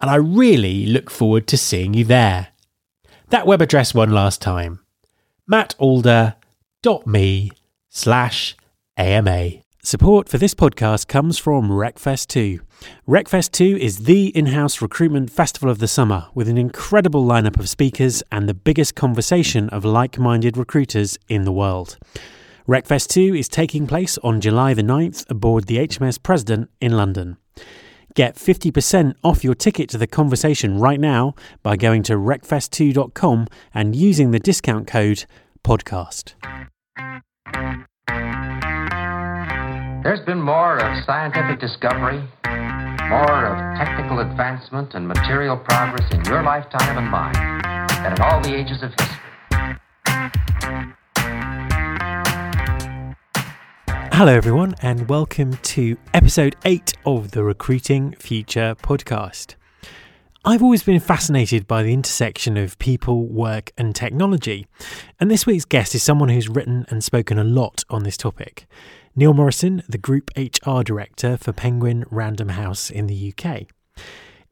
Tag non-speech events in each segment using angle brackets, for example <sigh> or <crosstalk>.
and I really look forward to seeing you there. That web address one last time mattalder.me slash AMA. Support for this podcast comes from RecFest 2. RecFest 2 is the in house recruitment festival of the summer with an incredible lineup of speakers and the biggest conversation of like minded recruiters in the world. RecFest 2 is taking place on July the 9th aboard the HMS President in London. Get 50% off your ticket to the conversation right now by going to recfest2.com and using the discount code podcast. There's been more of scientific discovery, more of technical advancement and material progress in your lifetime and mine than in all the ages of history. Hello, everyone, and welcome to episode 8 of the Recruiting Future podcast. I've always been fascinated by the intersection of people, work, and technology, and this week's guest is someone who's written and spoken a lot on this topic. Neil Morrison, the Group HR Director for Penguin Random House in the UK.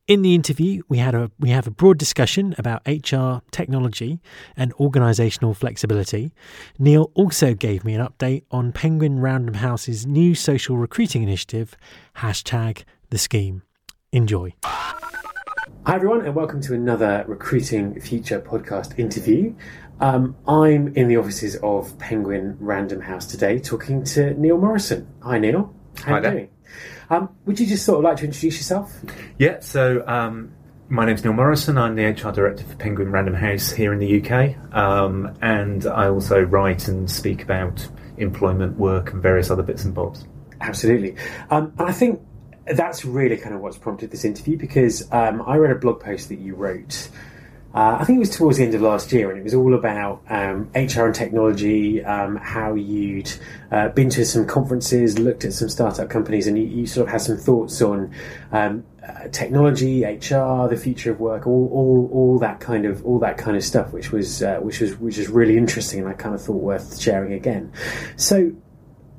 In the interview, we had a we have a broad discussion about HR technology and organisational flexibility. Neil also gave me an update on Penguin Random House's new social recruiting initiative, hashtag the scheme. Enjoy. Hi everyone, and welcome to another Recruiting Future podcast interview. Um, I'm in the offices of Penguin Random House today, talking to Neil Morrison. Hi Neil, how Hi you there. doing? Um, would you just sort of like to introduce yourself? Yeah, so um, my name's Neil Morrison. I'm the HR director for Penguin Random House here in the UK, um, and I also write and speak about employment, work, and various other bits and bobs. Absolutely. Um, and I think that's really kind of what's prompted this interview because um, I read a blog post that you wrote. Uh, I think it was towards the end of last year, and it was all about um, HR and technology, um, how you'd uh, been to some conferences, looked at some startup companies, and you, you sort of had some thoughts on um, uh, technology, HR, the future of work, all, all, all that kind of all that kind of stuff, which was uh, which was which was really interesting, and I kind of thought worth sharing again. So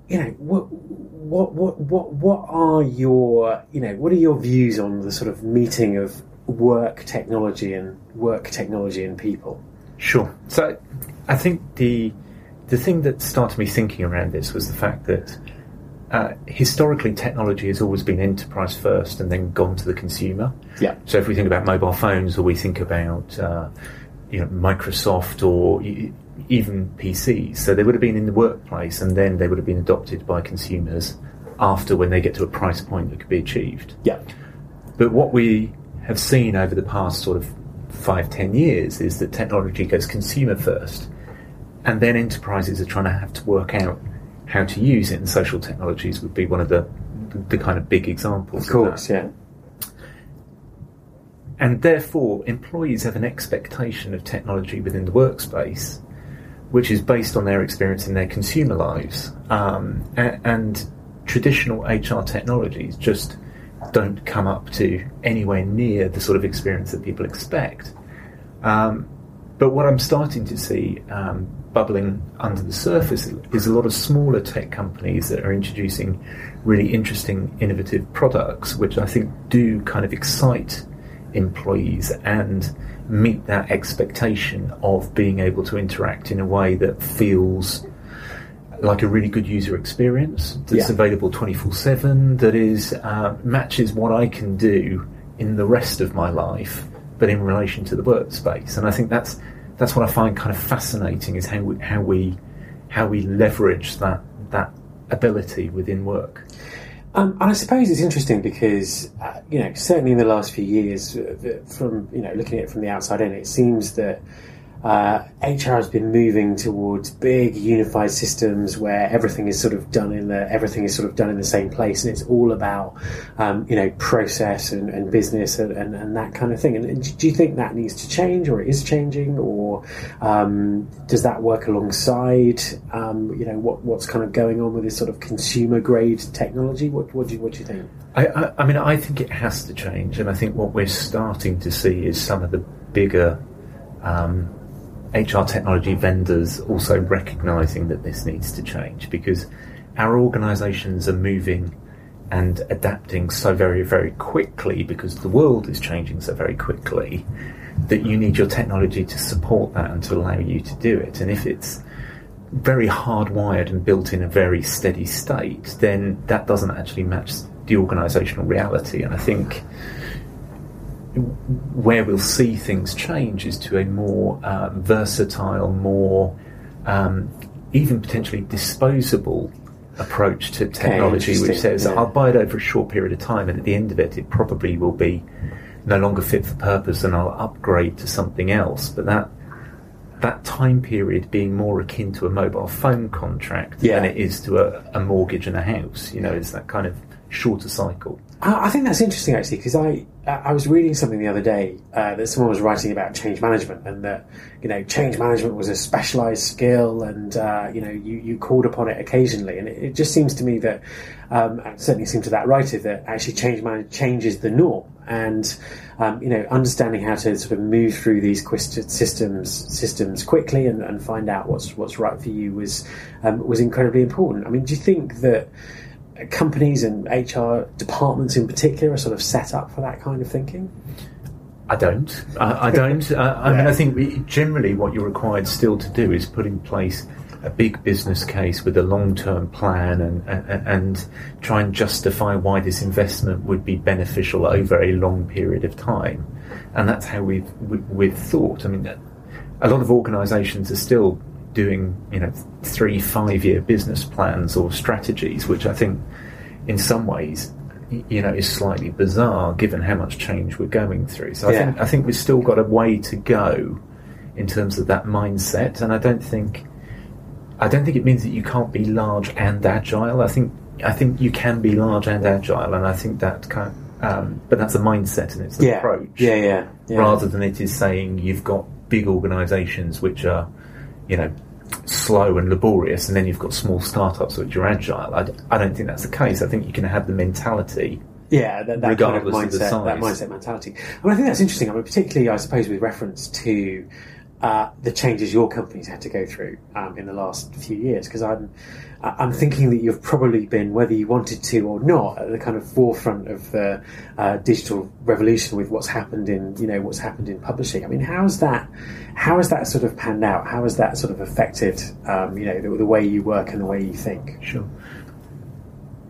you know what what what what what are your you know what are your views on the sort of meeting of work technology and work technology and people Sure. So I think the the thing that started me thinking around this was the fact that uh, historically technology has always been enterprise first and then gone to the consumer. yeah So if we think about mobile phones, or we think about uh, you know Microsoft, or even PCs, so they would have been in the workplace, and then they would have been adopted by consumers after when they get to a price point that could be achieved. yeah But what we have seen over the past sort of five, ten years is that technology goes consumer first, and then enterprises are trying to have to work out how to use it. And social technologies would be one of the the kind of big examples. of course that. yeah And therefore, employees have an expectation of technology within the workspace, which is based on their experience in their consumer lives. Um, and, and traditional HR technologies just don't come up to anywhere near the sort of experience that people expect. Um, but what I'm starting to see um, bubbling under the surface is a lot of smaller tech companies that are introducing really interesting, innovative products, which I think do kind of excite employees and meet that expectation of being able to interact in a way that feels like a really good user experience that's Yeah. available 24 7 that is uh, matches what i can do in the rest of my life but in relation to the workspace. And I think that's that's what I find kind of fascinating is how we, how we how we leverage that that ability within work. Um, and I suppose it's interesting because, uh, you know, certainly in the last few years, uh, from you know looking at it from the outside in, it seems that uh, HR has been moving towards big unified systems where everything is sort of done in the everything is sort of done in the same place, and it's all about um, you know process and, and business and, and, and, that kind of thing. And do you think that needs to change, or it is changing, or um, does that work alongside um, you know what what's kind of going on with this sort of consumer grade technology? What what do you, what do you think? I, I, I mean, I think it has to change, and I think what we're starting to see is some of the bigger um, HR technology vendors also recognizing that this needs to change because our organizations are moving and adapting so very, very quickly because the world is changing so very quickly that you need your technology to support that and to allow you to do it. And if it's very hardwired and built in a very steady state, then that doesn't actually match the organizational reality. And I think where we'll see things change is to a more uh, versatile, more um, even potentially disposable approach to technology, okay, which says yeah. I'll buy it over a short period of time, and at the end of it, it probably will be no longer fit for purpose, and I'll upgrade to something else. But that that time period being more akin to a mobile phone contract yeah. than it is to a, a mortgage and a house. You know, it's that kind of shorter cycle. I think that's interesting actually because I I was reading something the other day uh, that someone was writing about change management and that you know change management was a specialized skill and uh, you know you, you called upon it occasionally and it, it just seems to me that um, certainly seems to that writer that actually change management changes the norm and um, you know understanding how to sort of move through these systems systems quickly and, and find out what's what's right for you was um, was incredibly important. I mean, do you think that companies and HR departments in particular are sort of set up for that kind of thinking? I don't. I, I don't. I, I mean, I think we, generally what you're required still to do is put in place a big business case with a long-term plan and, and, and try and justify why this investment would be beneficial over a long period of time. And that's how we've we've thought. I mean, a lot of organisations are still doing you know three five year business plans or strategies, which I think in some ways you know is slightly bizarre given how much change we're going through. So I think I think we've still got a way to go in terms of that mindset, and I don't think I don't think it means that you can't be large and agile. I think I think you can be large and agile, and I think that kind. Of, um, but that's a mindset and it's an yeah. approach. Yeah, yeah, yeah. Rather than it is saying you've got big organisations which are you know, slow and laborious, and then you've got small startups which are agile. I, I don't think that's the case. I think you can have the mentality. Yeah, that, that regardless kind of mindset, of that mindset mentality. I mean, I think that's interesting. I mean, particularly, I suppose, with reference to uh, the changes your company's had to go through um, in the last few years, because I'm I'm thinking that you've probably been, whether you wanted to or not, at the kind of forefront of the uh, digital revolution with what's happened in, you know, what's happened in publishing. I mean, how's that, how has that sort of panned out? How has that sort of affected, um, you know, the, the, way you work and the way you think? Sure.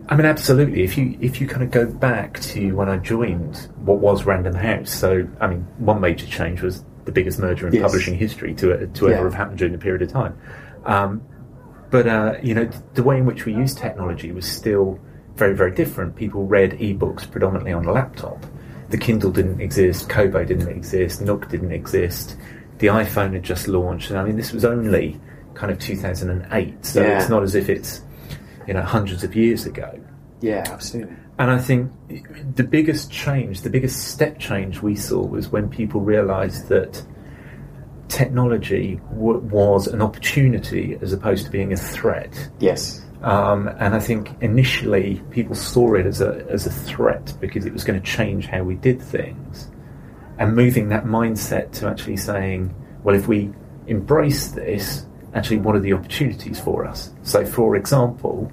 I mean, absolutely. If you if you kind of go back to when I joined what was Random House, so I mean, one major change was the biggest merger in yes. publishing history to to yeah. ever have happened during the period of time. Um, but uh, you know, the way in which we use technology was still very, very different. People read ebooks predominantly on a laptop. The Kindle didn't exist, Kobo didn't exist, Nook didn't exist. The iPhone had just launched, and I mean, this was only kind of 2008, so yeah. it's not as if it's you know hundreds of years ago. Yeah, absolutely. And I think the biggest change, the biggest step change we saw was when people realised that technology w- was an opportunity as opposed to being a threat. Yes. Um, and I think initially people saw it as a as a threat because it was going to change how we did things, and moving that mindset to actually saying, well, if we embrace this, actually, what are the opportunities for us? So, for example,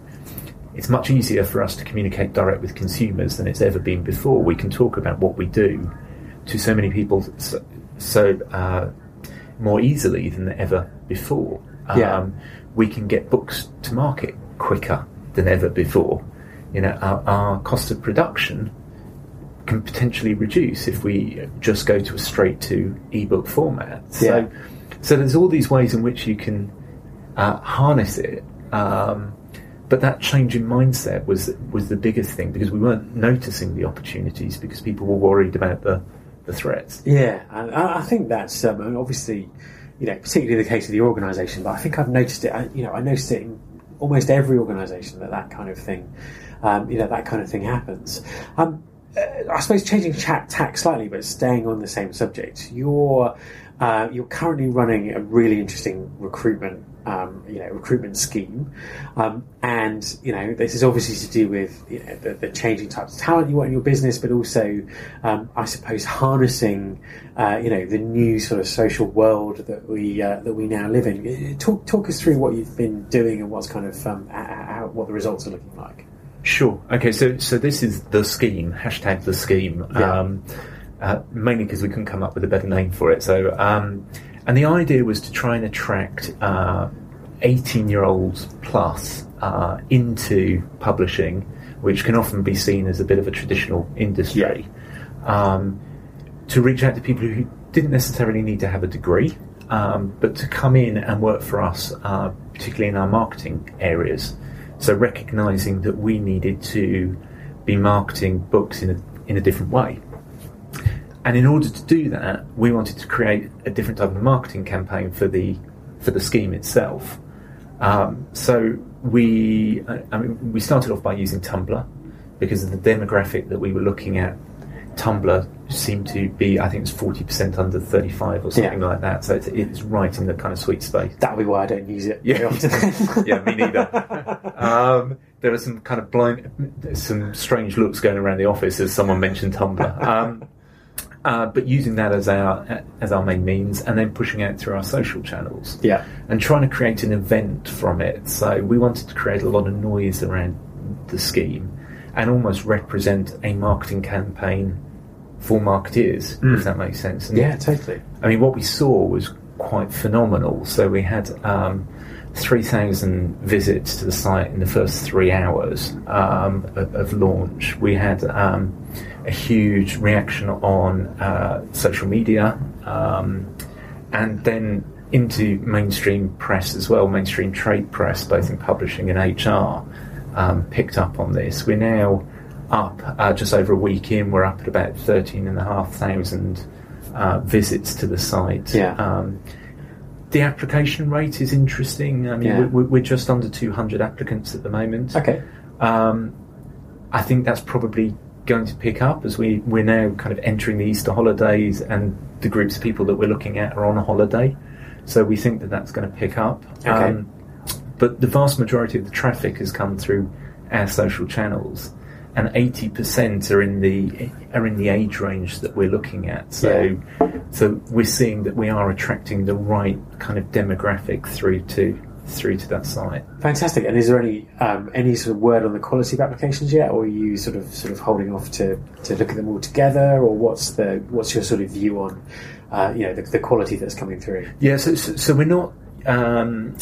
it's much easier for us to communicate direct with consumers than it's ever been before. We can talk about what we do to so many people so, so uh, more easily than ever before. Yeah. Um, we can get books to market quicker than ever before. You know, our, our cost of production can potentially reduce if we just go to a straight to ebook format. So, Yeah. so there's all these ways in which you can uh, harness it. Um, but that change in mindset was was the biggest thing because we weren't noticing the opportunities because people were worried about the the threats. Yeah, and I I think that's um, obviously, you know, particularly the case of the organisation. But I think I've noticed it. I, you know, I noticed it in almost every organisation that that kind of thing, um, you know, that kind of thing happens. Um, uh, I suppose changing chat tack slightly, but staying on the same subject. You're uh, you're currently running a really interesting recruitment. Um, you know, recruitment scheme, um, and you know this is obviously to do with you know, the, the changing types of talent you want in your business, but also, um, I suppose, harnessing uh, you know the new sort of social world that we uh, that we now live in. Uh, Talk talk us through what you've been doing and what's kind of um, how, how, what the results are looking like. Sure. Okay. So so this is the scheme. Hashtag the scheme. Yeah. Uh, mainly because we couldn't come up with a better name for it. So um, and the idea was to try and attract eighteen year olds plus uh, into publishing, which can often be seen as a bit of a traditional industry. Um, to reach out to people who didn't necessarily need to have a degree, um, but to come in and work for us, uh, particularly in our marketing areas. So recognizing that we needed to be marketing books in a, in a different way. And in order to do that, we wanted to create a different type of marketing campaign for the for the scheme itself. Um, so we, I I mean, we started off by using Tumblr because of the demographic that we were looking at. Tumblr seemed to be, I think it's forty percent under thirty-five or something Yeah. like that. So it's, it's right in the kind of sweet space. That'll be why I don't use it very Yeah. often. <laughs> yeah, me neither. Um, there were some kind of blind, some strange looks going around the office as someone mentioned Tumblr. Um, uh, but using that as our as our main means, and then pushing out through our social channels, yeah, and trying to create an event from it. So we wanted to create a lot of noise around the scheme, and almost represent a marketing campaign for marketeers, if that makes sense. And yeah, totally. I mean, what we saw was quite phenomenal. So we had um, 3,000 visits to the site in the first three hours um, of, of launch. We had um, a huge reaction on uh, social media um, and then into mainstream press as well, mainstream trade press, both in publishing and HR, um, picked up on this. We're now up, uh, just over a week in, we're up at about 13,500 uh, visits to the site. Yeah. Um, the application rate is interesting. I mean, Yeah. we're, we're just under 200 applicants at the moment. Okay. Um, I think that's probably going to pick up as we, we're now kind of entering the Easter holidays and the groups of people that we're looking at are on a holiday. So we think that that's going to pick up. Okay. Um, but the vast majority of the traffic has come through our social channels. And eighty percent are in the are in the age range that we're looking at. So, so we're seeing that we are attracting the right kind of demographic through to through to that site. Fantastic. And is there any um, any sort of word on the quality of applications yet, or are you sort of sort of holding off to, to look at them all together, or what's the what's your sort of view on uh, you know the, the quality that's coming through? Yeah, so, so, so we're not um,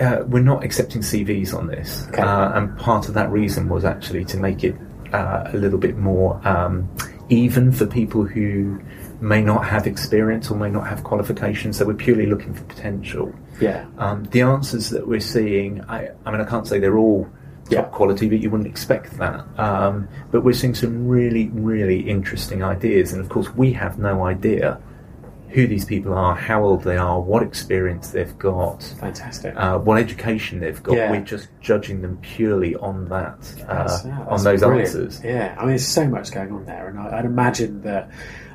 uh, we're not accepting CVs on this, Okay. uh, and part of that reason was actually to make it uh, a little bit more um, even for people who may not have experience or may not have qualifications. So we're purely looking for potential. Yeah. Um, the answers that we're seeing, I, I mean, I can't say they're all top Yeah. quality, but you wouldn't expect that. Um, but we're seeing some really, really interesting ideas, and of course, we have no idea who these people are, how old they are, what experience they've got, Fantastic. uh, what education they've got. Yeah. We're just judging them purely on that, uh, That's- yeah, on those brilliant. answers. Yeah, I mean, there's so much going on there, and I, I'd imagine that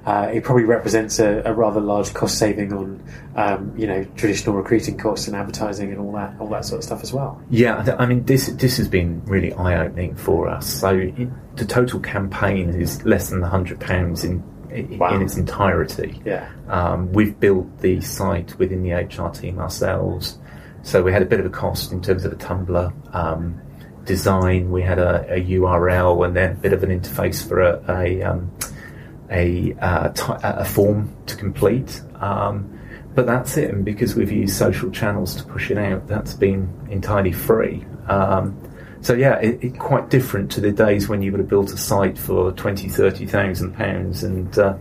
uh, it probably represents a, a rather large cost saving on, um, you know, traditional recruiting costs and advertising and all that, all that sort of stuff as well. Yeah, th- I mean, this this has been really eye opening for us. So the total campaign is less than hundred pounds in in Wow. its entirety. Yeah. Um, we've built the site within the HR team ourselves, so we had a bit of a cost in terms of a Tumblr um, design. We had a, a URL and then a bit of an interface for a a, um, a, uh, form to complete. Um, but that's it, and because we've used social channels to push it out, that's been entirely free. Um, so yeah, it, it, quite different to the days when you would have built a site for twenty, thirty thousand pounds and uh,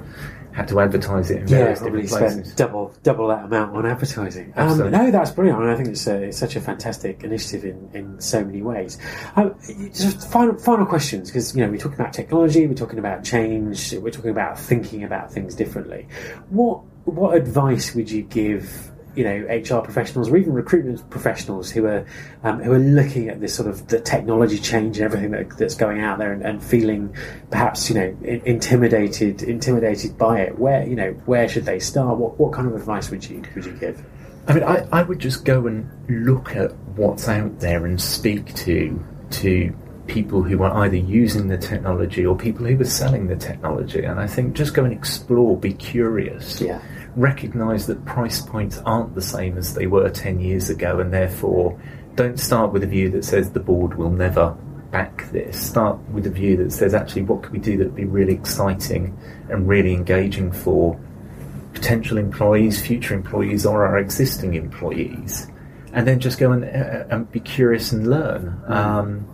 had to advertise it in yeah, various probably different places. double double that amount on advertising. Um, no, that's brilliant. I think it's, a, it's such a fantastic initiative in, in so many ways. Um, just final final questions because you know we're talking about technology, we're talking about change, we're talking about thinking about things differently. What what advice would you give? You know, HR professionals or even recruitment professionals who are um, who are looking at this sort of the technology change and everything that, that's going out there and, and feeling perhaps you know intimidated intimidated by it. Where you know where should they start? What what kind of advice would you would you give? I mean, I, I would just go and look at what's out there and speak to to people who are either using the technology or people who are selling the technology. And I think just go and explore, be curious. Yeah. Recognize that price points aren't the same as they were 10 years ago, and therefore don't start with a view that says the board will never back this. Start with a view that says, actually, what could we do that would be really exciting and really engaging for potential employees, future employees, or our existing employees, and then just go and, uh, and be curious and learn. Um,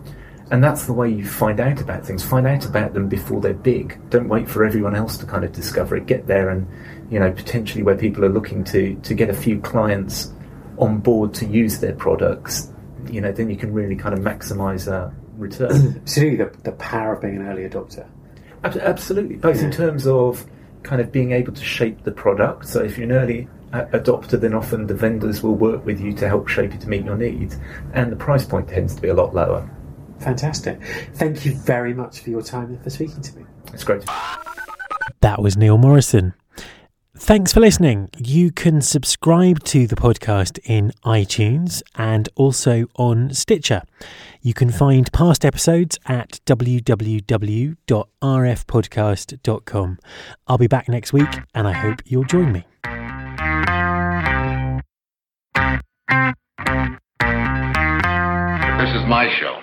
and that's the way you find out about things. Find out about them before they're big. Don't wait for everyone else to kind of discover it. Get there, and you know potentially where people are looking to to get a few clients on board to use their products. You know, then you can really kind of maximise that uh, return. <clears throat> Absolutely, the, the power of being an early adopter. Ab- Absolutely, both in terms of kind of being able to shape the product. So if you're an early a- adopter, then often the vendors will work with you to help shape it to meet your needs, and the price point tends to be a lot lower. Fantastic. Thank you very much for your time and for speaking to me. It's great. That was Neil Morrison. Thanks for listening. You can subscribe to the podcast in iTunes and also on Stitcher. You can find past episodes at www.rfpodcast.com. I'll be back next week and I hope you'll join me. This is my show.